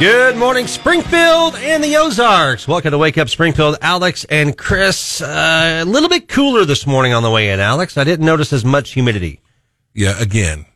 Good morning, Springfield and the Ozarks. Welcome to Wake Up Springfield. Alex and Chris, uh, a little bit cooler this morning on the way in, Alex. I didn't notice as much humidity. Yeah, again,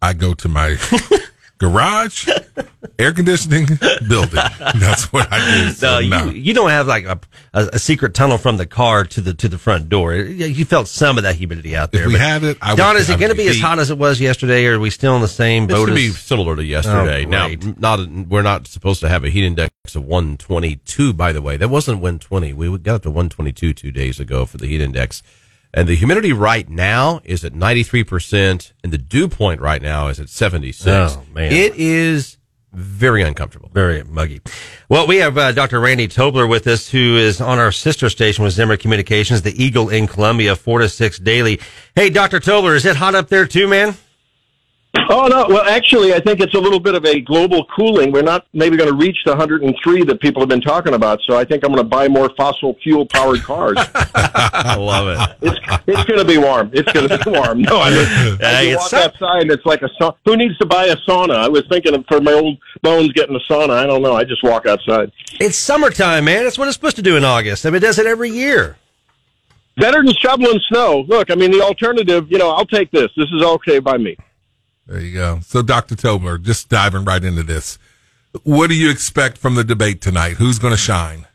I go to my garage, air conditioning, building. That's what I do. So, no, no. you, you don't have like a, a, a secret tunnel from the car to the to the front door. You felt some of that humidity out there. If we had it, I would- Don, is it going to be as hot as it was yesterday, or are we still in the same It's boat? going to be similar to yesterday. Oh, now, not we're not supposed to have a heat index of 122. By the way, that wasn't 120. We got up to 122 two days ago for the heat index, and the humidity right now is at 93 percent, and the dew point right now is at 76. Oh, man. it is very uncomfortable. Very muggy. Well, we have uh, Dr. Randy Tobler with us, who is on our sister station with Zimmer Communications, the Eagle in Columbia, four to six daily. Hey, Dr. Tobler, is it hot up there too, man? Oh no! Well, actually, I think it's a little bit of a global cooling. We're not maybe going to reach the 103 that people have been talking about. So I think I'm going to buy more fossil fuel powered cars. I love it. it's it's going to be warm. It's going to be warm. No, I mean, Uh, you walk so- outside and it's like a sauna. Who needs to buy a sauna? I was thinking of for my old bones getting a sauna. I don't know. I just walk outside. It's summertime, man. That's what it's supposed to do in August. I mean, it does it every year. Better than shoveling snow. Look, I mean, the alternative. You know, I'll take this. This is okay by me. There you go. So, Dr. Tobler, just diving right into this. What do you expect from the debate tonight? Who's going to shine?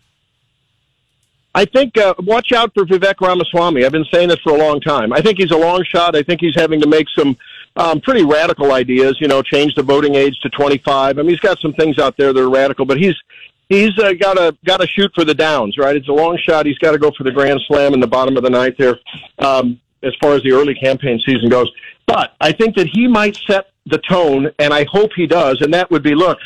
I think uh, watch out for Vivek Ramaswamy. I've been saying this for a long time. I think he's a long shot. I think he's having to make some um, pretty radical ideas. You know, change the voting age to 25. I mean, he's got some things out there that are radical, but he's he's uh, got to got to shoot for the downs. Right? It's a long shot. He's got to go for the grand slam in the bottom of the ninth there. Um, as far as the early campaign season goes, but I think that he might set the tone, and I hope he does. And that would be, look,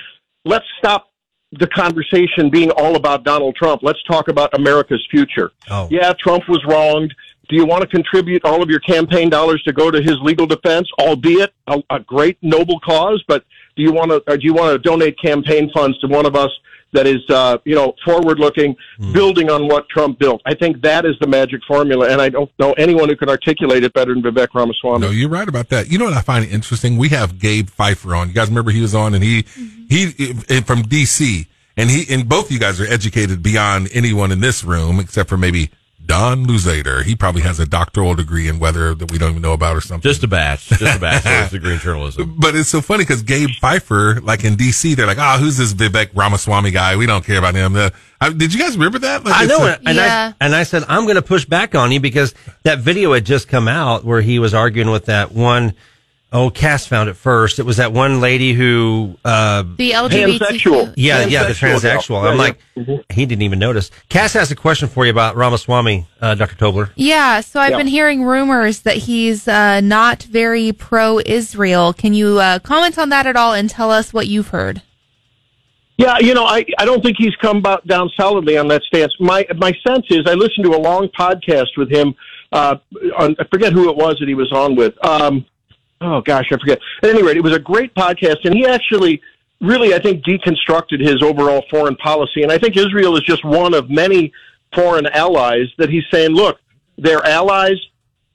let's stop the conversation being all about Donald Trump. Let's talk about America's future. Oh. Yeah, Trump was wronged. Do you want to contribute all of your campaign dollars to go to his legal defense, albeit a, a great noble cause? But do you want to? Or do you want to donate campaign funds to one of us that is, uh, you know, forward-looking, building on what Trump built? I think that is the magic formula, and I don't know anyone who can articulate it better than Vivek Ramaswamy. No, you're right about that. You know what I find interesting? We have Gabe Pfeiffer on. You guys remember he was on and he, he, eh, from DC and he, and both of you guys are educated beyond anyone in this room except for maybe Don Louzader. He probably has a doctoral degree in weather that we don't even know about or something. Just a batch, just a bachelor's degree in journalism. But it's so funny because Gabe Pfeiffer, like in DC, they're like, "Oh, who's this Vivek Ramaswamy guy? We don't care about him." Uh, I, did you guys remember that? Like, I know a- it. And, Yeah. I, and I said, I'm going to push back on you because that video had just come out where he was arguing with that one, oh, Cass found it first. It was that one lady who, uh, The LGBT. LGBTQ. yeah, yeah, the Transsexual, transsexual. I'm Yeah, like, he didn't even notice. Cass has a question for you about Ramaswamy, uh, Dr. Tobler. Yeah, so I've Yeah. been hearing rumors that he's uh, not very pro Israel. Can you uh, comment on that at all and tell us what you've heard? Yeah, you know, I, I don't think he's come about down solidly on that stance. My my sense is I listened to a long podcast with him. Uh, on, I forget who it was that he was on with. Um, oh gosh, I forget. At any rate, it was a great podcast, and he actually really, I think, deconstructed his overall foreign policy. And I think Israel is just one of many foreign allies that he's saying, look, they're allies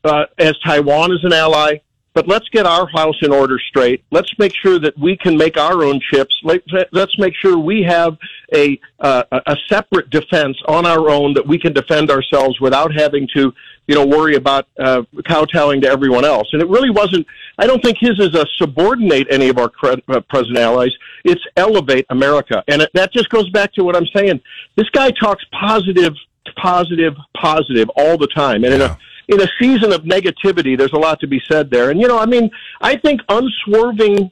uh, as Taiwan is an ally. But let's get our house in order straight. Let's make sure that we can make our own chips. Let- Let's make sure we have a uh, a separate defense on our own that we can defend ourselves without having to, you know, worry about uh, kowtowing to everyone else. And it really wasn't. I don't think his is a subordinate any of our cre- uh, present allies. It's elevate America, and it, that just goes back to what I'm saying. This guy talks positive, positive, positive all the time, and in a in a season of negativity, there's a lot to be said there. And, you know, I mean, I think unswerving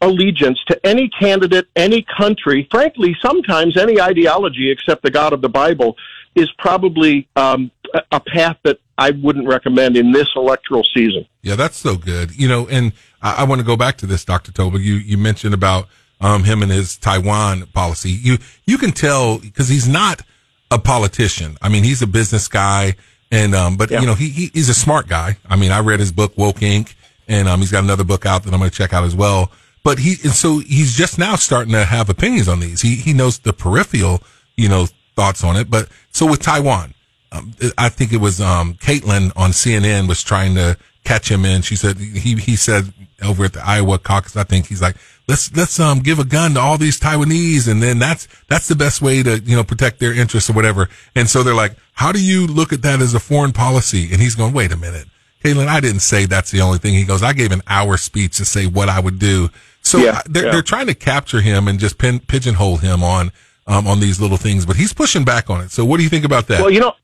allegiance to any candidate, any country, frankly, sometimes any ideology except the God of the Bible is probably um, a- path that I wouldn't recommend in this electoral season. Yeah, that's so good. You know, and I, I want to go back to this, Dr. Tobler. You, you mentioned about, um, him and his Taiwan policy. You, you can tell because he's not a politician. I mean, he's a business guy and, um, but Yeah. you know, he, he, he's a smart guy. I mean, I read his book, Woke Inc. And, um, he's got another book out that I'm going to check out as well. But he, and so he's just now starting to have opinions on these. He, he knows the peripheral, you know, thoughts on it. But so with Taiwan, um, I think it was um, Kaitlan on CNN was trying to catch him in. She said he he said over at the Iowa caucus, I think he's like, let's let's um give a gun to all these Taiwanese, and then that's that's the best way to you know protect their interests or whatever. And so they're like, how do you look at that as a foreign policy? And he's going, wait a minute, Kaitlan, I didn't say that's the only thing. He goes, I gave an hour speech to say what I would do. So Yeah, they're yeah. they're trying to capture him and just pin, pigeonhole him on um on these little things, but he's pushing back on it. So what do you think about that? Well, you know,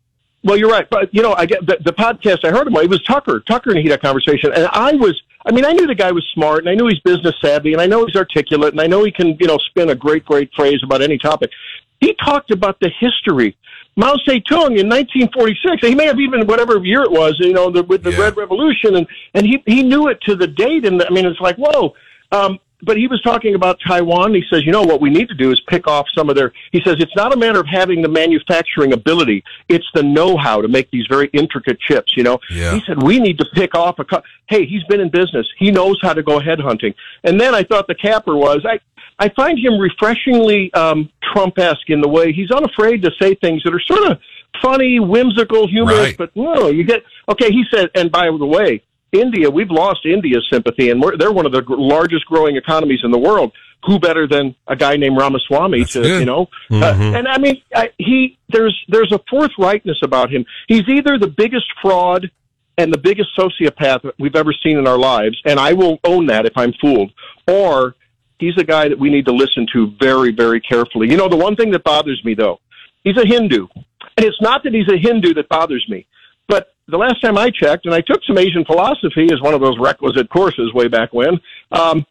well, you're right, but you know, I get the, the podcast. I heard him. It was Tucker. Tucker and he had a conversation, and I was. I mean, I knew the guy was smart, and I knew he's business savvy, and I know he's articulate, and I know he can, you know, spin a great, great phrase about any topic. He talked about the history. Mao Zedong in 1946. He may have even whatever year it was, you know, the, with the Yeah. Red Revolution, and and he he knew it to the date. And I mean, it's like whoa. Um, but he was talking about Taiwan. He says, you know, what we need to do is pick off some of their. He says it's not a matter of having the manufacturing ability; it's the know-how to make these very intricate chips. You know, Yeah. he said we need to pick off a. cou- Hey, he's been in business; he knows how to go headhunting. And then I thought the capper was I. I find him refreshingly um, Trump-esque in the way he's unafraid to say things that are sort of funny, whimsical, humorous. Right. But no, you get okay. He said, and by the way, India, we've lost India's sympathy, and we're, they're one of the gr- largest growing economies in the world. Who better than a guy named Ramaswamy That's to good. you know? Uh, and I mean, I, he there's there's a forthrightness about him. He's either the biggest fraud and the biggest sociopath we've ever seen in our lives, and I will own that if I'm fooled, or he's a guy that we need to listen to very, very carefully. You know, the one thing that bothers me though, he's a Hindu, and it's not that he's a Hindu that bothers me, the last time I checked, and I took some Asian philosophy as one of those requisite courses way back when. Um,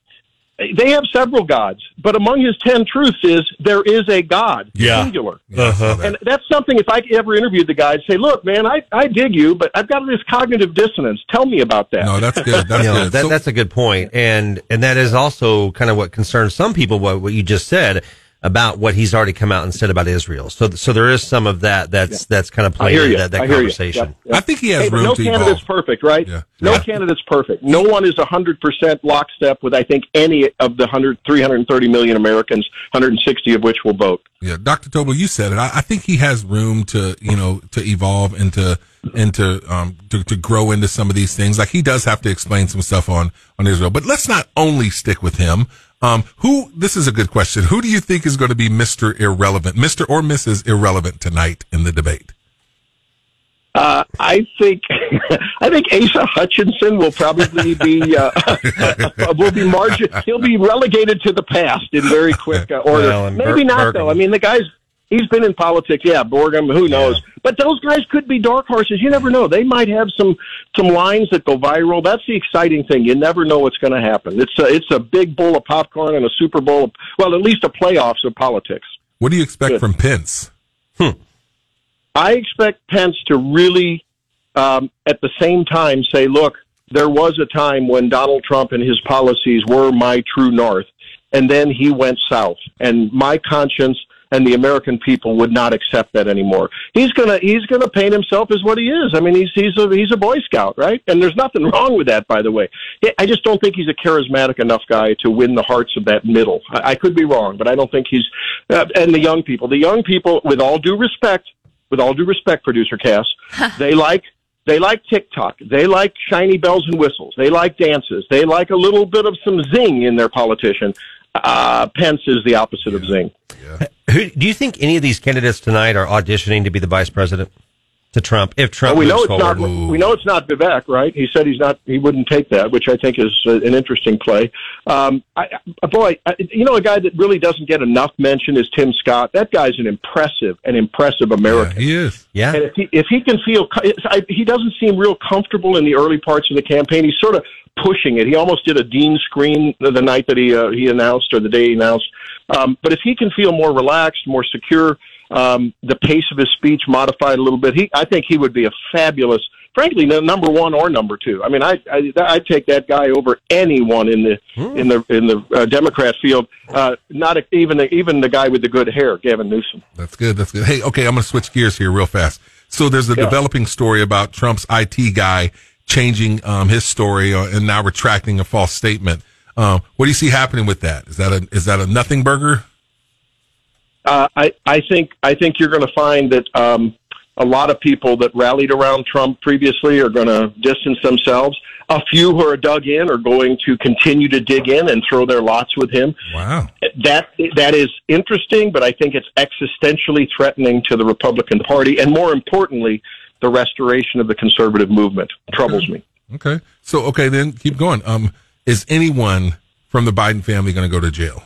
they have several gods, but among his ten truths is there is a God, Yeah. singular. Yeah, I saw Uh-huh. And that's something. If I ever interviewed the guy, I'd say, "Look, man, I I dig you, but I've got this cognitive dissonance. Tell me about that." no, that's good. That's you know, good. that, So- that's a good point, and and that is also kind of what concerns some people. What what you just said about what he's already come out and said about Israel. So so there is some of that that's that's kind of playing hear you. that that I conversation. Yep, yep. I think he has Hey, but room no to candidate's evolve. perfect, right? Yeah. No Yeah. candidate's perfect. No one is 100% lockstep with, I think, any of the 100, 330 million Americans, 160 of which will vote. Yeah, Dr. Tobel, you said it. I, I think he has room to, you know, to evolve and to and to um to, to grow into some of these things. Like he does have to explain some stuff on on Israel. But let's not only stick with him. Um, who? This is a good question. Who do you think is going to be Mister Irrelevant, Mister or Mrs. Irrelevant tonight in the debate? Uh, I think I think Asa Hutchinson will probably be uh, will be margin. He'll be relegated to the past in very quick uh, order. Well, Maybe Bur- not Burgum. though. I mean, the guy's he's been in politics. Yeah, Burgum. Who knows? But those guys could be dark horses. You never know. They might have some some lines that go viral. That's the exciting thing. You never know what's going to happen. It's a, it's a big bowl of popcorn and a Super Bowl. Of, well, at least a playoffs of politics. What do you expect Good. from Pence? I expect Pence to really, um, at the same time, say, look, there was a time when Donald Trump and his policies were my true north, and then he went south, and my conscience and the American people would not accept that anymore. He's gonna he's gonna paint himself as what he is. I mean, he's he's a he's a Boy Scout, right? And there's nothing wrong with that, by the way. I just don't think he's a charismatic enough guy to win the hearts of that middle. I, I could be wrong, but I don't think he's. Uh, and the young people, the young people, with all due respect, with all due respect, producer Cass, they like they like TikTok. They like shiny bells and whistles. They like dances. They like a little bit of some zing in their politician. Uh, Pence is the opposite of zing. Who do you think any of these candidates tonight are auditioning to be the vice president to Trump? If Trump Well, we know it's not. forward, We know it's not Vivek, right? He said he's not. He wouldn't take that, which I think is uh, an interesting play. Um, I, I, boy, I, you know, a guy that really doesn't get enough mention is Tim Scott. That guy's an impressive, an impressive Yeah, American. he is. yeah, And if he if he can feel, he doesn't seem real comfortable in the early parts of the campaign. He's sort of pushing it. He almost did a Dean scream the, the night that he uh, he announced or the day he announced. Um, but if he can feel more relaxed, more secure, um, the pace of his speech modified a little bit, he I think he would be a fabulous. Frankly, no, number one or number two. I mean, I I I'd take that guy over anyone in the in the in the uh, Democrat field. Uh, not a, even the, even the guy with the good hair, Gavin Newsom. That's good. That's good. Hey, okay, I'm going to switch gears here real fast. So there's a Yeah. developing story about Trump's IT guy changing um, his story uh, and now retracting a false statement. Um, what do you see happening with that? Is that a is that a nothing burger? Uh, I, I think I think you're going to find that um, a lot of people that rallied around Trump previously are going to distance themselves. A few who are dug in are going to continue to dig in and throw their lots with him. Wow. That that is interesting, but I think it's existentially threatening to the Republican Party, and more importantly, the restoration of the conservative movement troubles me. Okay. So, okay, then keep going. Um, is anyone from the Biden family going to go to jail?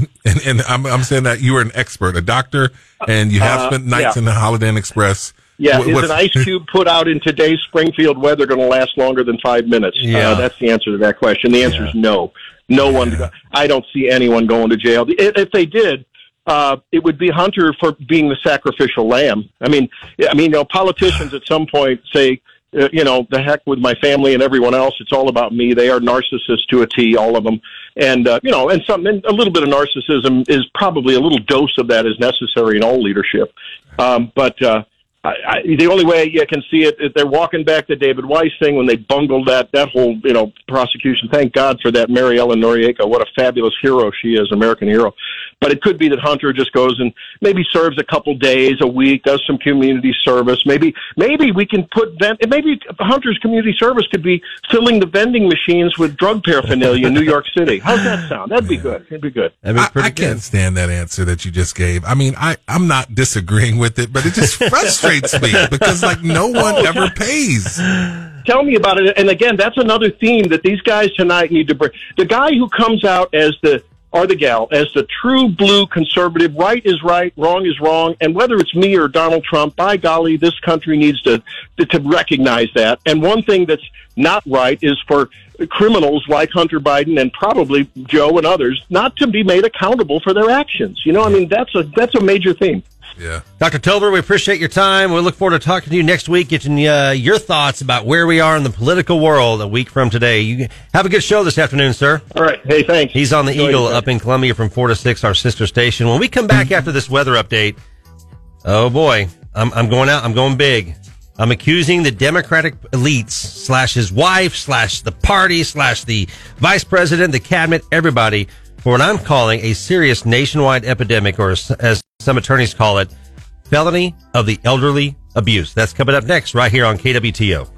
And, and I'm, I'm saying that you are an expert, a doctor, and you have Uh, spent nights yeah. in the Holiday Inn Express. Yeah, What- is an ice cube put out in today's Springfield weather going to last longer than five minutes? Yeah. Uh, that's the answer to that question. The answer is no. No one. I don't see anyone going to jail. If, if they did, uh, it would be Hunter for being the sacrificial lamb. I mean, I mean, you know, politicians at some point say, uh, you know, the heck with my family and everyone else. It's all about me. They are narcissists to a T, all of them. And uh, you know, and some and a little bit of narcissism is probably a little dose of that is necessary in all leadership. Um, but uh, I, I, the only way you can see it, is they're walking back the David Weiss thing when they bungled that that whole you know prosecution. Thank God for that Mary Ellen Noreika. What a fabulous hero she is, American hero. But it could be that Hunter just goes and maybe serves a couple days a week, does some community service. Maybe maybe we can put vent. Maybe Hunter's community service could be filling the vending machines with drug paraphernalia in New York City. How's that sound? That'd be good. It'd be good. That'd be I, pretty I can't good. stand that answer that you just gave. I mean, I, I'm not disagreeing with it, but it just frustrates me because like no oh, one Oh, ever pays. tell me about it. And again, that's another theme that these guys tonight need to bring. The guy who comes out as the or the gal as the true blue conservative, right is right, wrong is wrong, and whether it's me or Donald Trump, by golly, this country needs to to recognize that. And one thing that's not right is for criminals like Hunter Biden and probably Joe and others not to be made accountable for their actions. You know, I mean, that's a that's a major theme. Yeah. Dr. Tobler, we appreciate your time. We look forward to talking to you next week, getting uh, your thoughts about where we are in the political world a week from today. You have a good show this afternoon, sir. All right, hey, thanks. He's on the Enjoy Eagle up in Columbia from 4 to 6, our sister station. When we come back after this weather update, oh boy, I'm, I'm going out, I'm going big. I'm accusing the Democratic elites slash his wife slash the party slash the vice president, the cabinet, everybody for what I'm calling a serious nationwide epidemic, or as- some attorneys call it, felony of the elderly abuse. That's coming up next right here on KWTO.